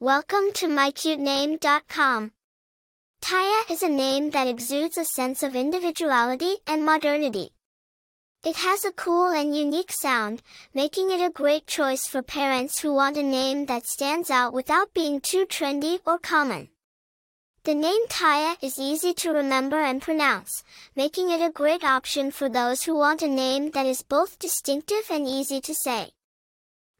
Welcome to mycutename.com. Teyah is a name that exudes a sense of individuality and modernity. It has a cool and unique sound, making it a great choice for parents who want a name that stands out without being too trendy or common. The name Teyah is easy to remember and pronounce, making it a great option for those who want a name that is both distinctive and easy to say.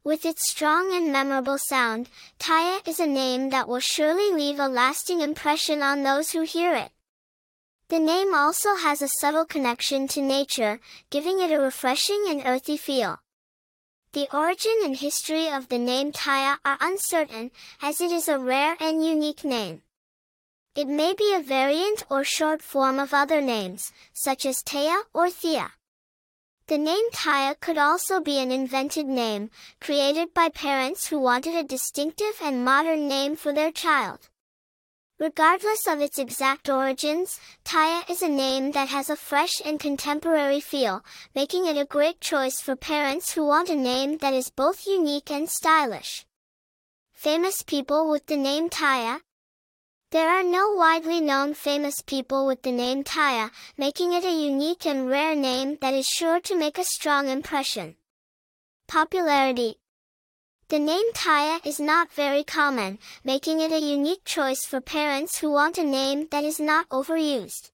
With its strong and memorable sound, Teyah is a name that will surely leave a lasting impression on those who hear it. The name also has a subtle connection to nature, giving it a refreshing and earthy feel. The origin and history of the name Teyah are uncertain, as it is a rare and unique name. It may be a variant or short form of other names, such as Taya or Thea. The name Teyah could also be an invented name, created by parents who wanted a distinctive and modern name for their child. Regardless of its exact origins, Teyah is a name that has a fresh and contemporary feel, making it a great choice for parents who want a name that is both unique and stylish. Famous people with the name Teyah, there are no widely known famous people with the name Teyah, making it a unique and rare name that is sure to make a strong impression. Popularity The name Teyah is not very common, making it a unique choice for parents who want a name that is not overused.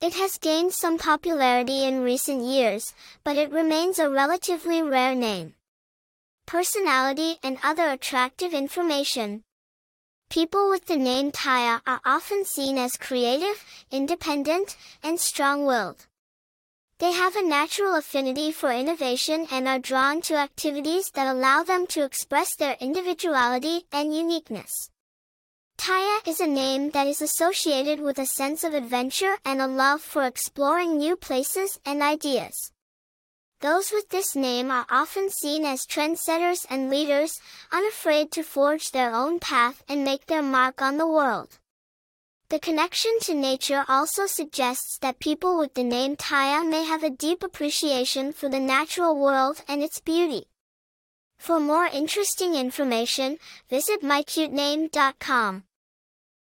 It has gained some popularity in recent years, but it remains a relatively rare name. Personality and other attractive information. People with the name Teyah are often seen as creative, independent, and strong-willed. They have a natural affinity for innovation and are drawn to activities that allow them to express their individuality and uniqueness. Teyah is a name that is associated with a sense of adventure and a love for exploring new places and ideas. Those with this name are often seen as trendsetters and leaders, unafraid to forge their own path and make their mark on the world. The connection to nature also suggests that people with the name Teyah may have a deep appreciation for the natural world and its beauty. For more interesting information, visit mycutename.com.